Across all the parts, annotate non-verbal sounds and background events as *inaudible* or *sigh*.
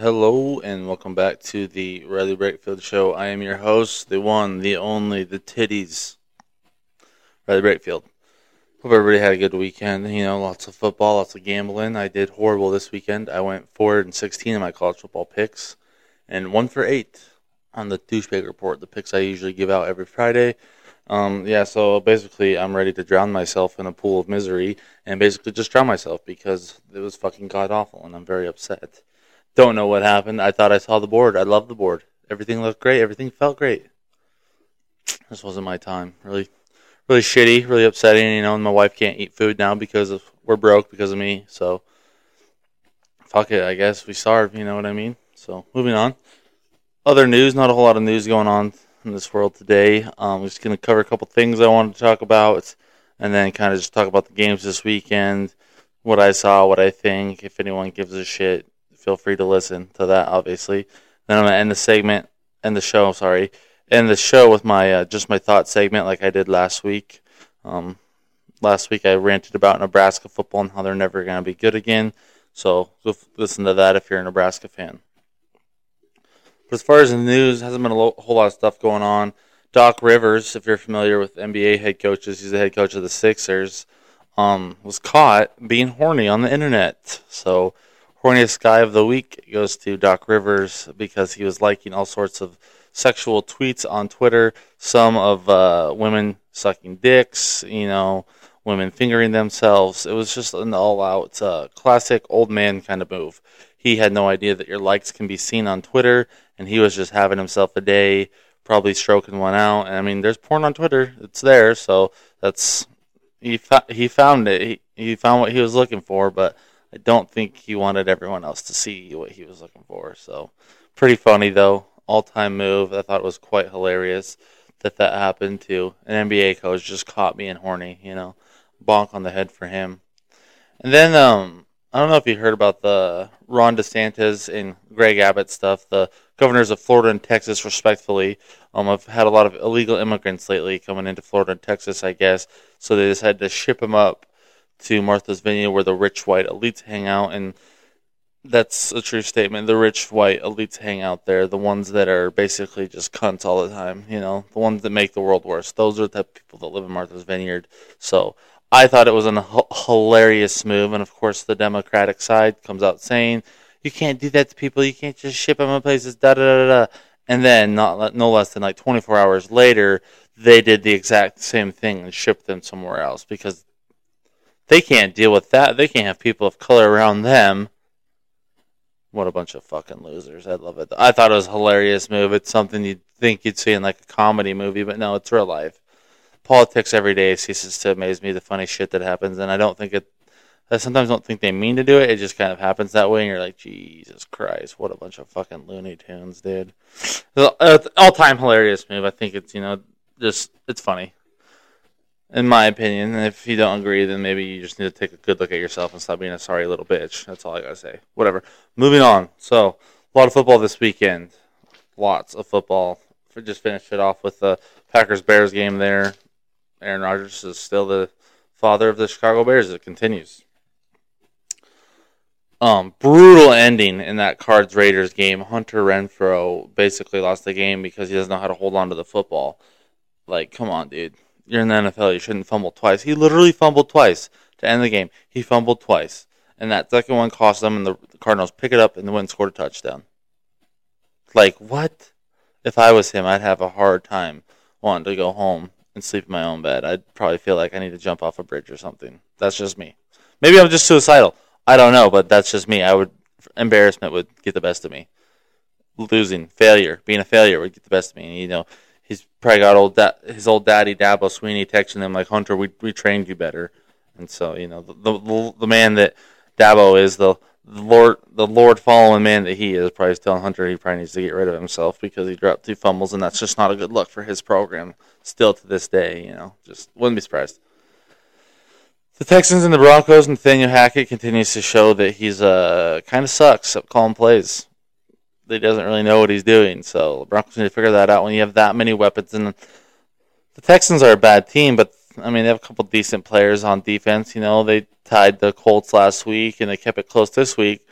Hello and welcome back to the Riley Brakefield Show. I am your host, the one, the only, the titties, Riley Brakefield. Hope everybody had a good weekend. You know, lots of football, lots of gambling. I did horrible this weekend. I went four and sixteen in my college football picks, and one for eight on the douchebag report, the picks I usually give out every Friday. Um, yeah, so basically, I'm ready to drown myself in a pool of misery and basically just drown myself because it was fucking god awful, and I'm very upset. Don't know what happened. I thought I saw the board. I love the board. Everything looked great. Everything felt great. This wasn't my time. Really, really shitty. Really upsetting. You know, and my wife can't eat food now because of we're broke because of me. So, fuck it. I guess we starve. You know what I mean? So, moving on. Other news. Not a whole lot of news going on in this world today. Um, we're just gonna cover a couple things I wanted to talk about, and then kind of just talk about the games this weekend, what I saw, what I think. If anyone gives a shit, feel free to listen to that, obviously. Then I'm gonna end the segment, end the show. I'm sorry, end the show with my uh, just my thought segment, like I did last week. Um, last week I ranted about Nebraska football and how they're never gonna be good again. So listen to that if you're a Nebraska fan. But as far as the news, hasn't been a lo- whole lot of stuff going on. Doc Rivers, if you're familiar with NBA head coaches, he's the head coach of the Sixers. Um, was caught being horny on the internet. So horniest guy of the week goes to Doc Rivers because he was liking all sorts of sexual tweets on Twitter. Some of uh, women sucking dicks, you know, women fingering themselves. It was just an all-out uh, classic old man kind of move. He had no idea that your likes can be seen on Twitter, and he was just having himself a day, probably stroking one out. And I mean, there's porn on Twitter; it's there, so that's he fa- he found it. He, he found what he was looking for, but I don't think he wanted everyone else to see what he was looking for. So, pretty funny though. All time move. I thought it was quite hilarious that that happened to an NBA coach. Just caught me in horny, you know, bonk on the head for him. And then um, I don't know if you heard about the Ron DeSantis and Greg Abbott stuff. The governors of Florida and Texas, respectfully, um, have had a lot of illegal immigrants lately coming into Florida and Texas, I guess. So they decided to ship them up to Martha's Vineyard, where the rich white elites hang out, and that's a true statement. The rich white elites hang out there, the ones that are basically just cunts all the time, you know, the ones that make the world worse. Those are the type of people that live in Martha's Vineyard. So I thought it was a hilarious move, and of course the Democratic side comes out saying you can't do that to people. You can't just ship them to places. Da da da da. And then, not no less than like 24 hours later, they did the exact same thing and shipped them somewhere else because they can't deal with that. They can't have people of color around them. What a bunch of fucking losers. I love it. I thought it was a hilarious move. It's something you'd think you'd see in like a comedy movie, but no, it's real life. Politics every day ceases to amaze me, the funny shit that happens, and I don't think it. I sometimes don't think they mean to do it. It just kind of happens that way, and you're like, Jesus Christ, what a bunch of fucking Looney Tunes, dude. All time hilarious move. I think it's, you know, just, it's funny in my opinion. And if you don't agree, then maybe you just need to take a good look at yourself and stop being a sorry little bitch. That's all I gotta say. Whatever. Moving on. So, a lot of football this weekend. Lots of football. Just finished it off with the Packers Bears game there. Aaron Rodgers is still the father of the Chicago Bears. It continues. Um, brutal ending in that Cards Raiders game. Hunter Renfrow basically lost the game because he doesn't know how to hold on to the football. Like, come on, dude you're in the NFL. You shouldn't fumble twice. He literally fumbled twice to end the game. He fumbled twice, and that second one cost them. And the Cardinals pick it up and the win scored a touchdown. Like what? If I was him, I'd have a hard time wanting to go home and sleep in my own bed. I'd probably feel like I need to jump off a bridge or something. That's just me. Maybe I'm just suicidal. I don't know, but that's just me. I would embarrassment would get the best of me. Losing, failure, being a failure would get the best of me. And, you know, probably got old da- his old daddy Dabo Swinney texting him like Hunter, we we trained you better, and so you know the the, the man that Dabo is the, the Lord the Lord following man that he is probably is telling Hunter he probably needs to get rid of himself because he dropped two fumbles and that's just not a good look for his program still to this day. You know, just wouldn't be surprised. The Texans and the Broncos, Nathaniel Hackett continues to show that he's uh kind of sucks at calling plays he doesn't really know what he's doing. So the Broncos need to figure that out when you have that many weapons. And the Texans are a bad team, but I mean they have a couple decent players on defense. You know they tied the Colts last week and they kept it close this week.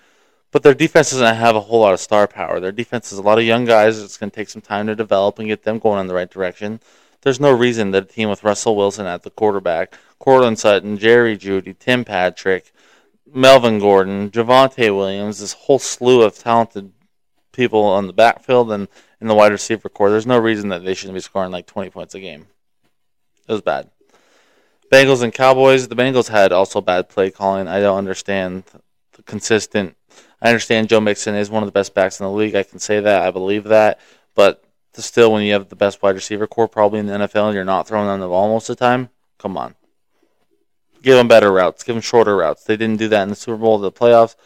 but their defense doesn't have a whole lot of star power. Their defense is a lot of young guys. It's going to take some time to develop and get them going in the right direction. There's no reason that a team with Russell Wilson at the quarterback, Courtland Sutton, Jerry Jeudy, Tim Patrick, Melvin Gordon, Javonte Williams, this whole slew of talented people on the backfield and in the wide receiver corps, there's no reason that they shouldn't be scoring like 20 points a game. It was bad. Bengals and Cowboys. The Bengals had also bad play calling. I don't understand the consistent. I understand Joe Mixon is one of the best backs in the league. I can say that. I believe that. But still, when you have the best wide receiver corps probably in the NFL and you're not throwing them the ball most of the time, come on. Give them better routes. Give them shorter routes. They didn't do that in the Super Bowl, the playoffs.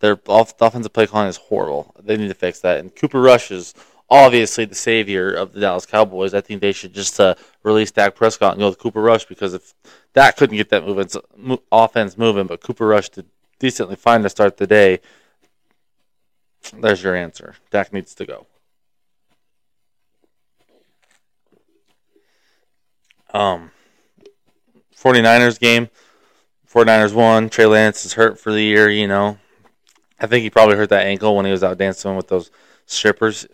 Their offensive play calling is horrible. They need to fix that. And Cooper Rush is obviously the savior of the Dallas Cowboys. I think they should just uh, release Dak Prescott and go with Cooper Rush because if Dak couldn't get that movement, offense moving, but Cooper Rush did decently fine to start the day, there's your answer. Dak needs to go. Um, 49ers game. 49ers won. Trey Lance is hurt for the year, you know. I think he probably hurt that ankle when he was out dancing with those strippers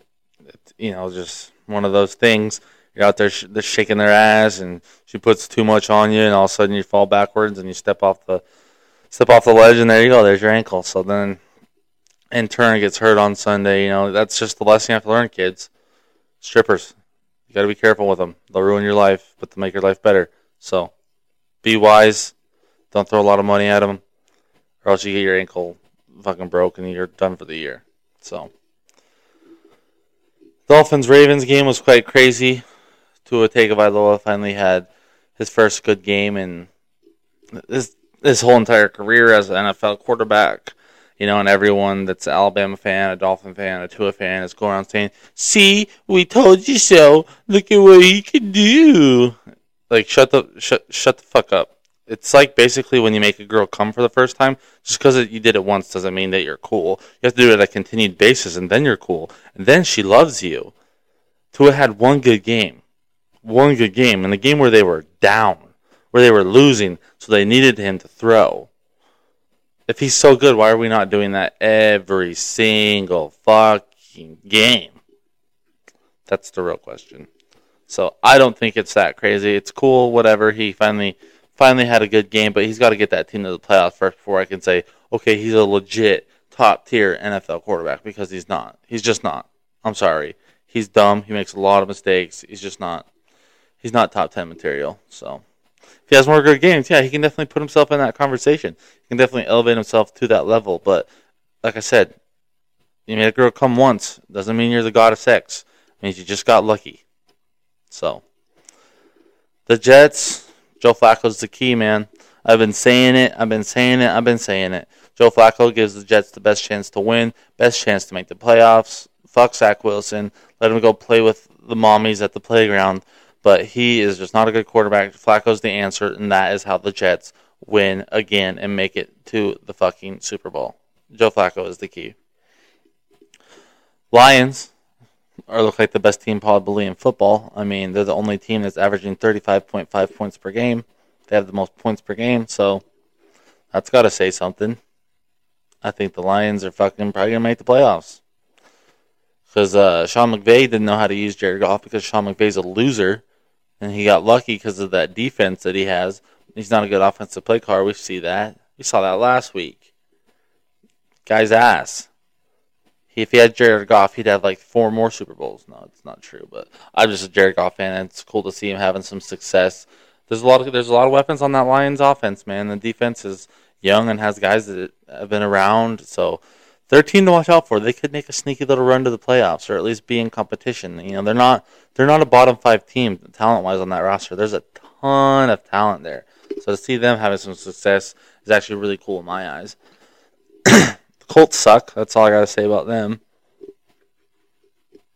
you know, just one of those things. You're out there sh- they're shaking their ass, and she puts too much on you, and all of a sudden you fall backwards and you step off the step off the ledge, and there you go. There's your ankle. So then, in turn, it gets hurt on Sunday. You know, that's just the lesson you have to learn, kids. Strippers, you got to be careful with them. They'll ruin your life, but they'll make your life better. So, be wise. Don't throw a lot of money at them, or else you get your ankle fucking broke and you're done for the year. So. Dolphins Ravens game was quite crazy. Tua Tagovailoa finally had his first good game in his his whole entire career as an NFL quarterback. You know, and everyone that's an Alabama fan, a Dolphin fan, a Tua fan is going around saying, "See, we told you so. Look at what he can do." Like, shut the shut shut the fuck up. It's like basically when you make a girl come for the first time, just because you did it once doesn't mean that you're cool. You have to do it on a continued basis, and then you're cool. And then she loves you. Tua had one good game. One good game. In a game where they were down, where they were losing, so they needed him to throw. If he's so good, why are we not doing that every single fucking game? That's the real question. So I don't think it's that crazy. It's cool, whatever. He finally finally had a good game, but he's got to get that team to the playoffs first before I can say, okay, he's a legit top tier NFL quarterback because he's not. He's just not. I'm sorry. He's dumb. He makes a lot of mistakes. He's just not. He's not top ten material. So if he has more good games, yeah, he can definitely put himself in that conversation. He can definitely elevate himself to that level. But like I said, you made a girl come once doesn't mean you're the god of sex. It means you just got lucky. So the Jets Joe Flacco's the key, man. I've been saying it. I've been saying it. I've been saying it. Joe Flacco gives the Jets the best chance to win, best chance to make the playoffs. Fuck Zach Wilson. Let him go play with the mommies at the playground. But he is just not a good quarterback. Flacco's the answer, and that is how the Jets win again and make it to the fucking Super Bowl. Joe Flacco is the key. Lions or look like the best team probably in football. I mean, they're the only team that's averaging 35.5 points per game. They have the most points per game, so that's got to say something. I think the Lions are fucking probably going to make the playoffs. Because uh, Sean McVay didn't know how to use Jared Goff because Sean McVay's a loser. And he got lucky because of that defense that he has. He's not a good offensive play caller. We see that. We saw that last week. Guy's ass if he had Jared Goff, he'd have like four more Super Bowls. No, it's not true, but I'm just a Jared Goff fan, and it's cool to see him having some success. There's a lot of there's a lot of weapons on that Lions offense, man. The defense is young and has guys that have been around, so they're a team to watch out for. They could make a sneaky little run to the playoffs, or at least be in competition. You know, they're not they're not a bottom five team talent wise on that roster. There's a ton of talent there, so to see them having some success is actually really cool in my eyes. *clears throat* Colts suck. That's all I gotta say about them.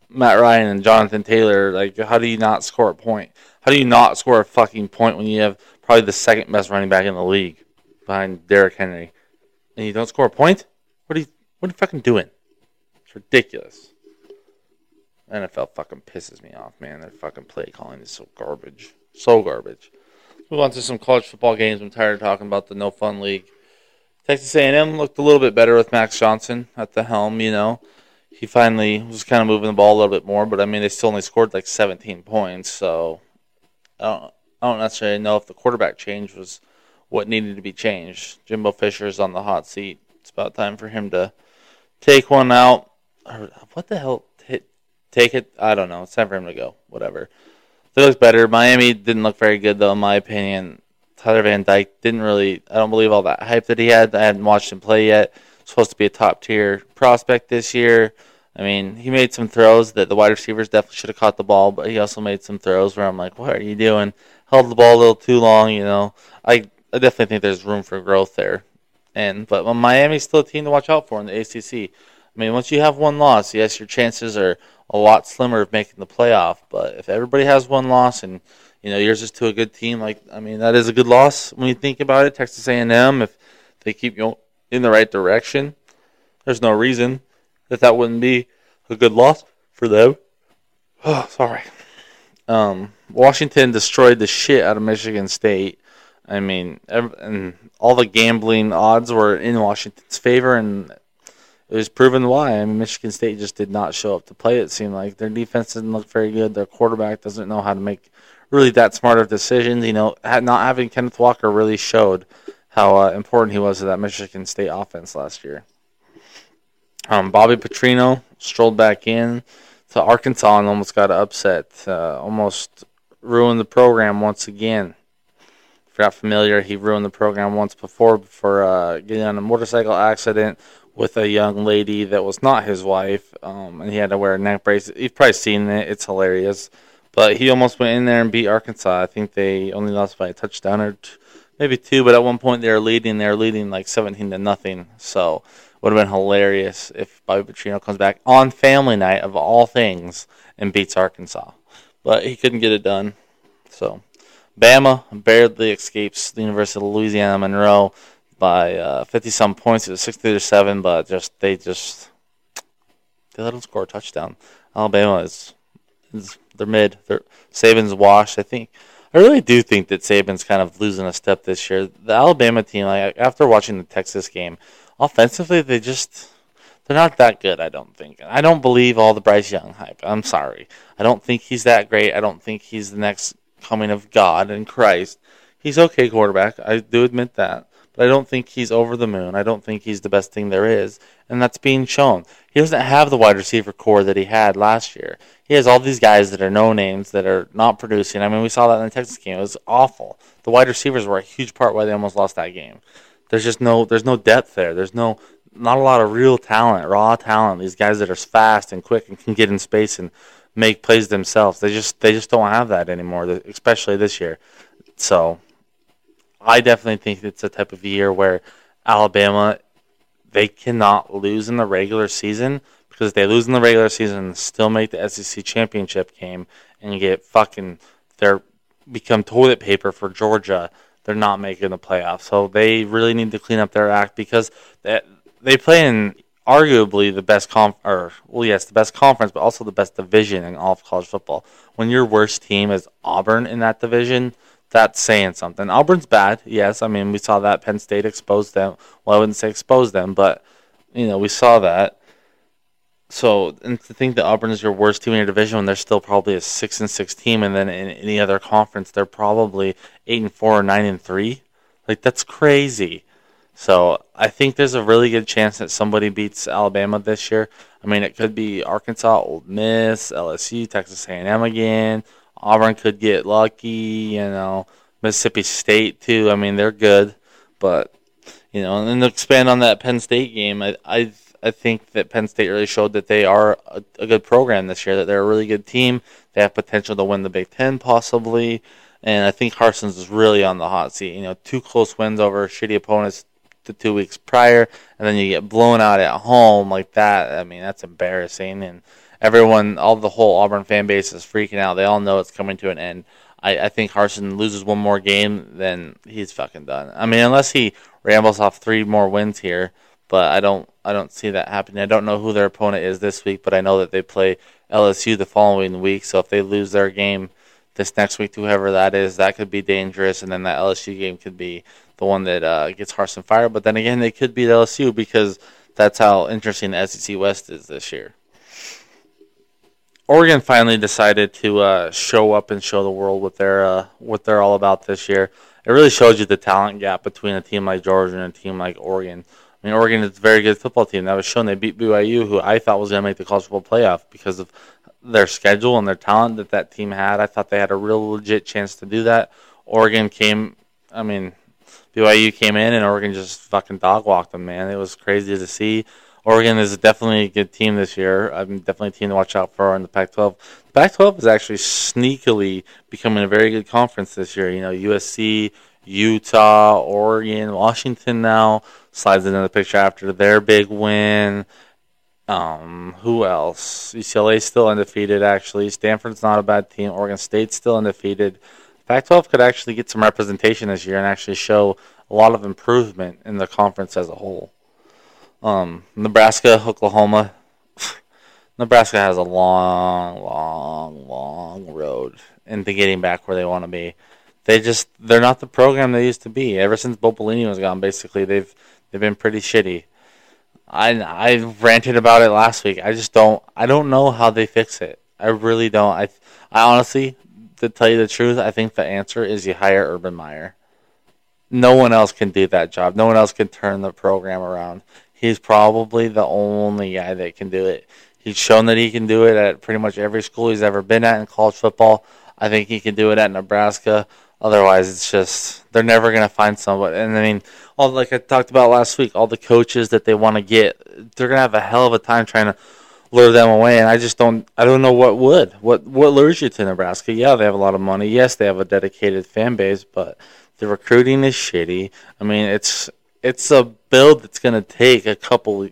Matt Ryan and Jonathan Taylor, like, how do you not score a point? How do you not score a fucking point when you have probably the second best running back in the league behind Derrick Henry, and you don't score a point? What are you, what are you fucking doing? It's ridiculous. NFL fucking pisses me off, man. Their fucking play calling is so garbage, so garbage. Move on to some college football games. I'm tired of talking about the no fun league Texas A&M looked a little bit better with Max Johnson at the helm. You know, he finally was kind of moving the ball a little bit more, but I mean, they still only scored like 17 points. So I don't, I don't necessarily know if the quarterback change was what needed to be changed. Jimbo Fisher's on the hot seat. It's about time for him to take one out. Or what the hell? take it? I don't know. It's time for him to go. Whatever. It looks better. Miami didn't look very good, though, in my opinion. Tyler Van Dyke didn't really. I don't believe all that hype that he had. I hadn't watched him play yet. Supposed to be a top tier prospect this year. I mean, he made some throws that the wide receivers definitely should have caught the ball, but he also made some throws where I'm like, what are you doing? Held the ball a little too long, you know. I, I definitely think there's room for growth there. And but well, Miami's still a team to watch out for in the ACC. I mean, once you have one loss, yes, your chances are a lot slimmer of making the playoff. But if everybody has one loss and you know yours is to a good team, like I mean, that is a good loss when you think about it. Texas A&M, if they keep you in the right direction, there's no reason that that wouldn't be a good loss for them. *sighs* Oh, sorry. Um, Washington destroyed the shit out of Michigan State. I mean, and all the gambling odds were in Washington's favor, and it was proven why. I mean, Michigan State just did not show up to play. It seemed like their defense didn't look very good. Their quarterback doesn't know how to make really that smart of decisions. You know, not having Kenneth Walker really showed how uh, important he was to that Michigan State offense last year. Um, Bobby Petrino strolled back in to Arkansas and almost got upset. Uh, almost ruined the program once again. If you're not familiar, he ruined the program once before for uh, getting on a motorcycle accident with a young lady that was not his wife, um, and he had to wear a neck brace. You've probably seen it; it's hilarious. But he almost went in there and beat Arkansas. I think they only lost by a touchdown or two, maybe two, but at one point they were leading. They were leading like seventeen to nothing. So would have been hilarious if Bobby Petrino comes back on Family Night of all things and beats Arkansas. But he couldn't get it done. So Bama barely escapes the University of Louisiana Monroe by uh, 50 some points. It was 60 to 7, but just they just they let them score a touchdown. Alabama is, is they're mid. They're, Saban's washed. I think I really do think that Saban's kind of losing a step this year. The Alabama team, like after watching the Texas game, offensively they just they're not that good. I don't think. I don't believe all the Bryce Young hype. I'm sorry. I don't think he's that great. I don't think he's the next coming of God and Christ. He's okay quarterback. I do admit that but I don't think he's over the moon. I don't think he's the best thing there is, and that's being shown. He doesn't have the wide receiver corps that he had last year. He has all these guys that are no names that are not producing. I mean, we saw that in the Texas game. It was awful. The wide receivers were a huge part why they almost lost that game. There's just no there's no depth there. There's no not a lot of real talent, raw talent. These guys that are fast and quick and can get in space and make plays themselves. They just they just don't have that anymore, especially this year. So I definitely think it's a type of year where Alabama they cannot lose in the regular season because they lose in the regular season and still make the SEC championship game and get fucking they're become toilet paper for Georgia. They're not making the playoffs, so they really need to clean up their act because they they play in arguably the best conf or well yes the best conference but also the best division in all of college football. When your worst team is Auburn in that division, that's saying something. Auburn's bad, yes. I mean, we saw that Penn State exposed them. Well, I wouldn't say exposed them, but you know, we saw that. So, and to think that Auburn is your worst team in your division when they're still probably a six and six team, and then in any other conference they're probably eight and four or nine and three, like that's crazy. So I think there's a really good chance that somebody beats Alabama this year. I mean, it could be Arkansas, Ole Miss, LSU, Texas A&M again, Auburn could get lucky, you know. Mississippi State too. I mean, they're good, but you know, and then to expand on that Penn State game, I I I think that Penn State really showed that they are a, a good program this year. That they're a really good team. They have potential to win the Big Ten possibly, and I think Harsin's is really on the hot seat. You know, two close wins over shitty opponents the two weeks prior, and then you get blown out at home like that. I mean, that's embarrassing and everyone, all the whole Auburn fan base is freaking out. They all know it's coming to an end. I, I think Harsin loses one more game, then he's fucking done. I mean, unless he rambles off three more wins here, but I don't, I don't see that happening. I don't know who their opponent is this week, but I know that they play LSU the following week. So if they lose their game this next week, whoever that is, that could be dangerous, and then that LSU game could be the one that uh, gets Harsin fired. But then again, they could beat LSU because that's how interesting the SEC West is this year. Oregon finally decided to uh, show up and show the world what they're uh, what they're all about this year. It really shows you the talent gap between a team like Georgia and a team like Oregon. I mean, Oregon is a very good football team. That was shown. They beat BYU, who I thought was going to make the college football playoff because of their schedule and their talent that that team had. I thought they had a real legit chance to do that. Oregon came. I mean, BYU came in and Oregon just fucking dog walked them. Man, it was crazy to see. Oregon is definitely a good team this year. I'm definitely a team to watch out for in the Pac-12. The Pac-12 is actually sneakily becoming a very good conference this year. You know, USC, Utah, Oregon, Washington now slides into the picture after their big win. Um, who else? UCLA still undefeated. Actually, Stanford's not a bad team. Oregon State's still undefeated. Pac-12 could actually get some representation this year and actually show a lot of improvement in the conference as a whole. Um, Nebraska, Oklahoma. *sighs* Nebraska has a long, long, long road into getting back where they want to be. They just they're not the program they used to be. Ever since Bo Pelini was gone, basically they've they've been pretty shitty. I I ranted about it last week. I just don't I don't know how they fix it. I really don't. I I honestly, to tell you the truth, I think the answer is you hire Urban Meyer. No one else can do that job. No one else can turn the program around he's probably the only guy that can do it. He's shown that he can do it at pretty much every school he's ever been at in college football. I think he can do it at Nebraska. Otherwise, it's just they're never going to find somebody. And I mean, all like I talked about last week, all the coaches that they want to get, they're going to have a hell of a time trying to lure them away. And I just don't, I don't know what would, what what lures you to Nebraska. Yeah, they have a lot of money. Yes, they have a dedicated fan base, but the recruiting is shitty. I mean, it's it's a build that's going to take a couple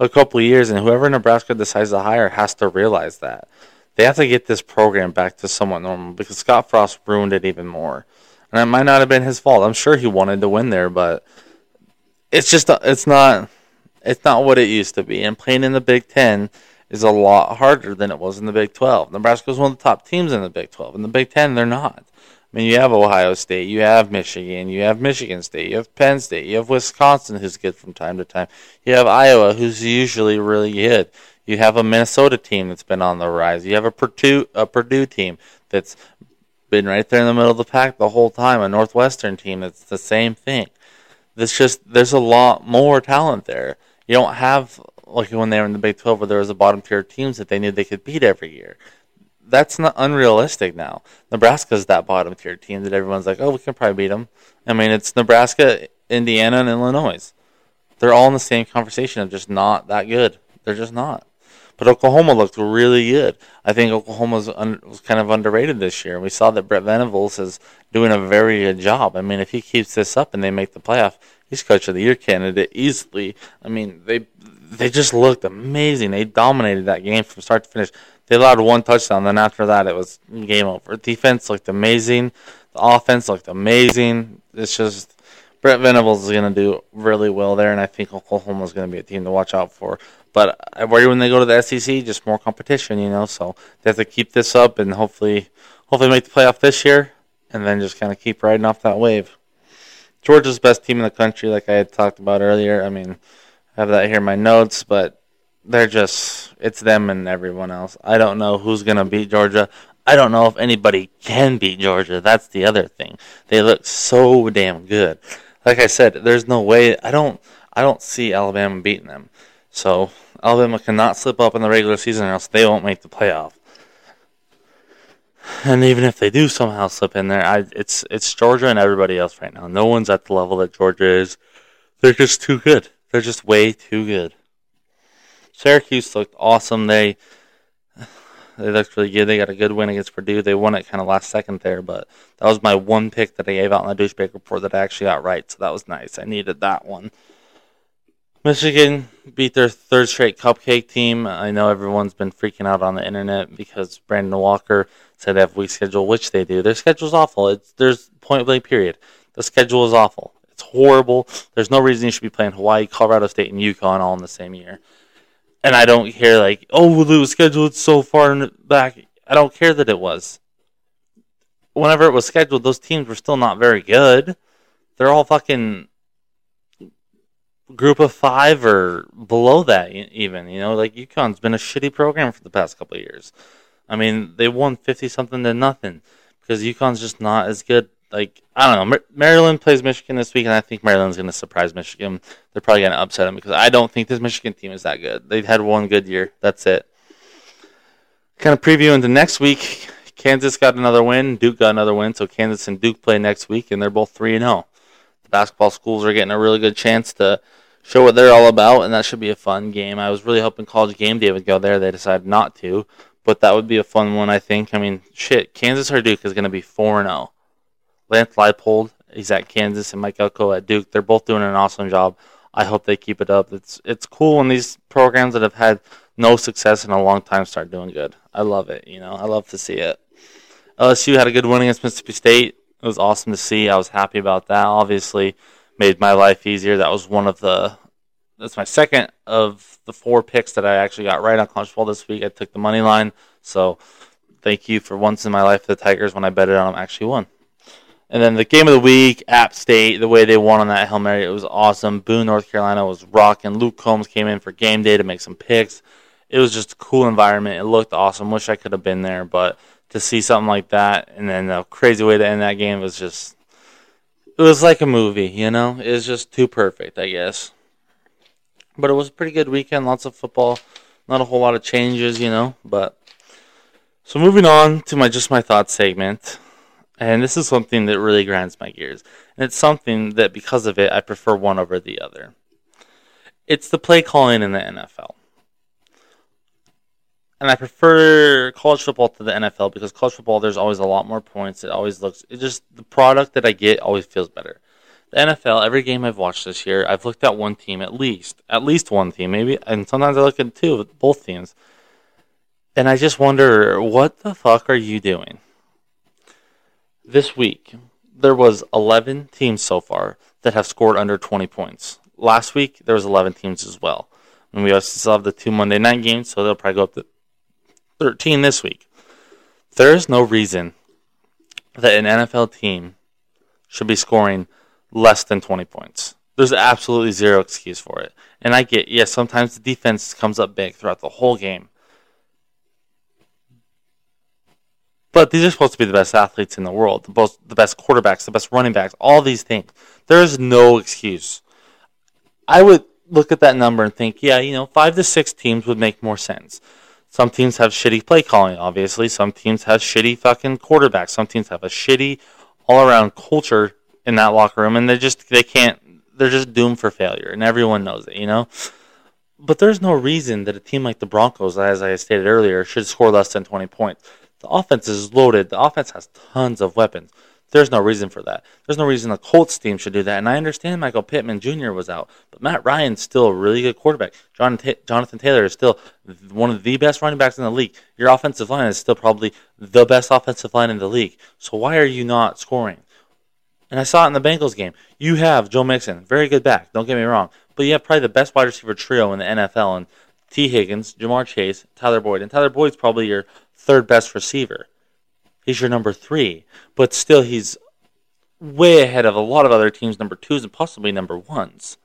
a couple years, and whoever Nebraska decides to hire has to realize that they have to get this program back to somewhat normal because Scott Frost ruined it even more, and it might not have been his fault. I'm sure he wanted to win there, but it's just it's not it's not what it used to be. And playing in the Big Ten is a lot harder than it was in the Big 12. Nebraska is one of the top teams in the Big 12. In the Big Ten, they're not. I mean, you have Ohio State, you have Michigan, you have Michigan State, you have Penn State, you have Wisconsin, who's good from time to time. You have Iowa, who's usually really good. You have a Minnesota team that's been on the rise. You have a Purdue, a Purdue team that's been right there in the middle of the pack the whole time. A Northwestern team that's the same thing. There's just there's a lot more talent there. You don't have like when they were in the Big 12 where there was a bottom tier teams that they knew they could beat every year that's not unrealistic now. Nebraska's that bottom tier team that everyone's like, oh, we can probably beat them. I mean, it's Nebraska, Indiana, and Illinois. They're all in the same conversation of just not that good. They're just not. But Oklahoma looked really good. I think Oklahoma un- was kind of underrated this year. We saw that Brent Venables is doing a very good job. I mean, if he keeps this up and they make the playoff, he's coach of the year candidate easily. I mean, they they just looked amazing. They dominated that game from start to finish. They allowed one touchdown. Then after that, it was game over. Defense looked amazing. The offense looked amazing. It's just Brent Venables is going to do really well there, and I think Oklahoma is going to be a team to watch out for. But uh, I worry when they go to the SEC, just more competition, you know. So they have to keep this up and hopefully, hopefully make the playoff this year, and then just kind of keep riding off that wave. Georgia's best team in the country, like I had talked about earlier. I mean, I have that here in my notes, but they're just it's them and everyone else. I don't know who's gonna beat Georgia. I don't know if anybody can beat Georgia. That's the other thing. They look so damn good. Like I said, there's no way. I don't. I don't see Alabama beating them. So Alabama cannot slip up in the regular season, or else they won't make the playoff. And even if they do somehow slip in there, I, it's it's Georgia and everybody else right now. No one's at the level that Georgia is. They're just too good. They're just way too good. Syracuse looked awesome. They they looked really good. They got a good win against Purdue. They won it kind of last second there, but that was my one pick that I gave out in the douchebag report that I actually got right. So that was nice. I needed that one. Michigan beat their third straight cupcake team. I know everyone's been freaking out on the internet because Brandon Walker said they have weak schedule, which they do. Their schedule's awful. It's there's point blank period. The schedule is awful. It's horrible. There's no reason you should be playing Hawaii, Colorado State, and UConn all in the same year and I don't care like, oh, it was scheduled so far back. I don't care that it was. Whenever it was scheduled, those teams were still not very good. they're all fucking group of five or below that even. You know, like UConn's been a shitty program for the past couple years. I mean, they won fifty something to nothing because UConn's just not as good. Like I don't know, Maryland plays Michigan this week, and I think Maryland's going to surprise Michigan. They're probably going to upset them because I don't think this Michigan team is that good. They've had one good year. That's it. Kind of preview into next week. Kansas got another win. Duke got another win. So Kansas and Duke play next week, and they're both three and zero. Oh. The basketball schools are getting a really good chance to show what they're all about, and that should be a fun game. I was really hoping College Game Day would go there. They decided not to, but that would be a fun one. I think. I mean, shit, Kansas or Duke is going to be four and zero. Lance Leipold, he's at Kansas, and Mike Elko at Duke. They're both doing an awesome job. I hope they keep it up. It's it's cool when these programs that have had no success in a long time start doing good. I love it. You know, I love to see it. LSU had a good win against Mississippi State. It was awesome to see. I was happy about that. Obviously, made my life easier. That was one of the. That's my second of the four picks that I actually got right on college football this week. I took the money line, so thank you for once in my life the Tigers when I betted on them actually won. And then the game of the week, App State, the way they won on that Hail Mary, it was awesome. Boone, North Carolina was rocking. Luke Combs came in for game day to make some picks. It was just a cool environment. It looked awesome. Wish I could have been there, but to see something like that and then the crazy way to end that game was just it was like a movie, you know? It was just too perfect, I guess. But it was a pretty good weekend, lots of football, not a whole lot of changes, you know, but so moving on to my just my thoughts segment. And this is something that really grinds my gears. And it's something that because of it I prefer one over the other. It's the play calling in the NFL and I prefer college football to the NFL because college football there's always a lot more points. It always looks it just the product that I get always feels better. The NFL, every game I've watched this year, I've looked at one team at least, at least one team, maybe, and sometimes I look at two, both teams, and I just wonder what the fuck are you doing? This week, there was 11 teams so far that have scored under 20 points. Last week, there was 11 teams as well. And we also still have the two Monday night games, so they'll probably go up to 13 this week. There is no reason that an NFL team should be scoring less than 20 points. There's absolutely zero excuse for it. And I get, yes, sometimes the defense comes up big throughout the whole game. But these are supposed to be the best athletes in the world, the, most, the best quarterbacks, the best running backs, all these things. There is no excuse. I would look at that number and think, yeah, you know, five to six teams would make more sense. Some teams have shitty play calling, obviously. Some teams have shitty fucking quarterbacks. Some teams have a shitty all around culture in that locker room and they just they can't they're just doomed for failure and everyone knows it, you know? But there's no reason that a team like the Broncos, as I stated earlier, should score less than 20 points. The offense is loaded. The offense has tons of weapons. There's no reason for that. There's no reason the Colts team should do that. And I understand Michael Pittman Jr. was out, but Matt Ryan's still a really good quarterback. Jonathan Taylor is still one of the best running backs in the league. Your offensive line is still probably the best offensive line in the league. So why are you not scoring? And I saw it in the Bengals game. You have Joe Mixon, very good back, don't get me wrong. But you have probably the best wide receiver trio in the NFL and Tee Higgins, Ja'Marr Chase, Tyler Boyd. And Tyler Boyd's probably your third best receiver. He's your number three, but still he's way ahead of a lot of other teams' number twos and possibly number ones.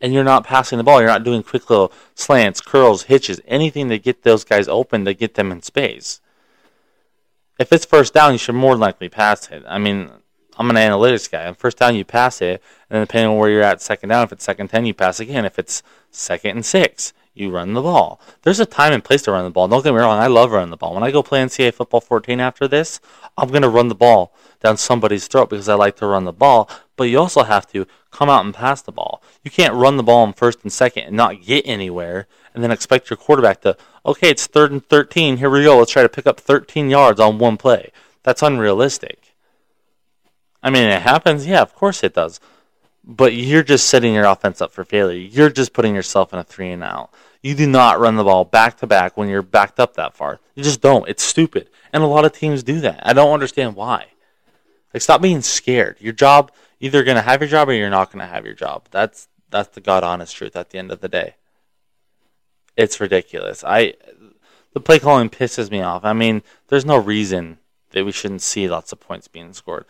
And you're not passing the ball. You're not doing quick little slants, curls, hitches, anything to get those guys open to get them in space. If it's first down, you should more likely pass it. I mean, I'm an analytics guy. On first down, you pass it, and then depending on where you're at, second down, if it's second ten, you pass again. If it's second and six, you run the ball. There's a time and place to run the ball. Don't get me wrong, I love running the ball. When I go play NCAA football 14 after this, I'm going to run the ball down somebody's throat because I like to run the ball. But you also have to come out and pass the ball. You can't run the ball in first and second and not get anywhere and then expect your quarterback to, okay, it's third and 13. Here we go. Let's try to pick up 13 yards on one play. That's unrealistic. I mean, it happens. Yeah, of course it does but you're just setting your offense up for failure. You're just putting yourself in a three and out. You do not run the ball back to back when you're backed up that far. You just don't. It's stupid. And a lot of teams do that. I don't understand why. Like stop being scared. Your job either going to have your job or you're not going to have your job. That's that's the god honest truth at the end of the day. It's ridiculous. I the play calling pisses me off. I mean, there's no reason that we shouldn't see lots of points being scored.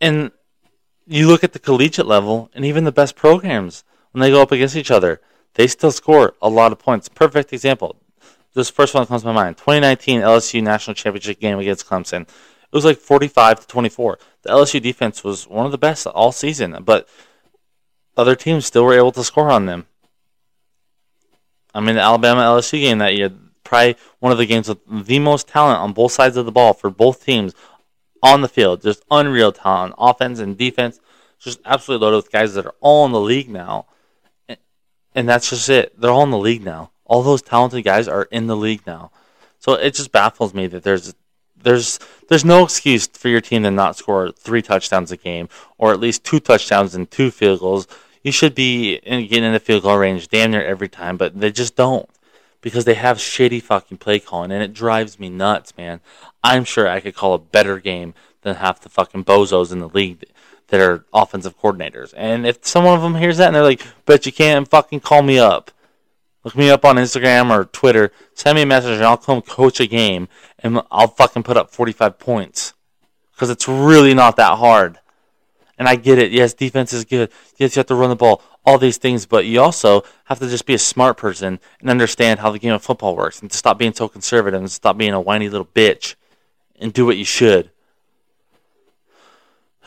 And you look at the collegiate level and even the best programs when they go up against each other, they still score a lot of points. Perfect example. This first one comes to my mind. 2019 LSU National Championship game against Clemson. It was like 45 to 24. The LSU defense was one of the best all season, but other teams still were able to score on them. I mean, the Alabama LSU game that year, probably one of the games with the most talent on both sides of the ball for both teams on the field. Just unreal talent, offense and defense. Just absolutely loaded with guys that are all in the league now. And that's just it. They're all in the league now. All those talented guys are in the league now. So it just baffles me that there's there's there's no excuse for your team to not score three touchdowns a game or at least two touchdowns and two field goals. You should be in, getting in the field goal range damn near every time, but they just don't because they have shitty fucking play calling and it drives me nuts, man. I'm sure I could call a better game than half the fucking bozos in the league that are offensive coordinators. And if someone of them hears that and they're like, "Bet you can't fucking call me up." Look me up on Instagram or Twitter. Send me a message and I'll come coach a game and I'll fucking put up 45 points. Because it's really not that hard. And I get it. Yes, defense is good. Yes, you have to run the ball. All these things. But you also have to just be a smart person and understand how the game of football works. And to stop being so conservative and stop being a whiny little bitch. And do what you should.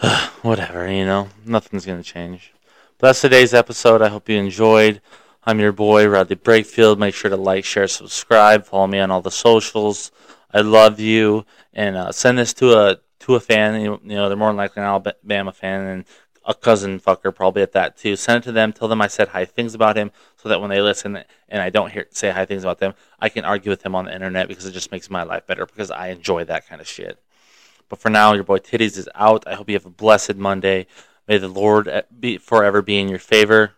*sighs* Whatever, you know. Nothing's going to change. But that's today's episode. I hope you enjoyed. I'm your boy, Rodley Brakefield. Make sure to like, share, subscribe. Follow me on all the socials. I love you. And uh, send this to a to a fan. You, know, they're more than likely an Alabama fan and a cousin fucker probably at that too. Send it to them. Tell them I said hi things about him so that when they listen and I don't hear say hi things about them, I can argue with him on the internet because it just makes my life better because I enjoy that kind of shit. But for now, your boy Titties is out. I hope you have a blessed Monday. May the Lord uh, be forever be in your favor.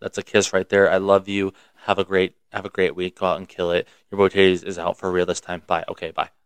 That's a kiss right there. I love you. Have a great have a great week. Go out and kill it. Your boy Titties is out for real this time. Bye. Okay, bye.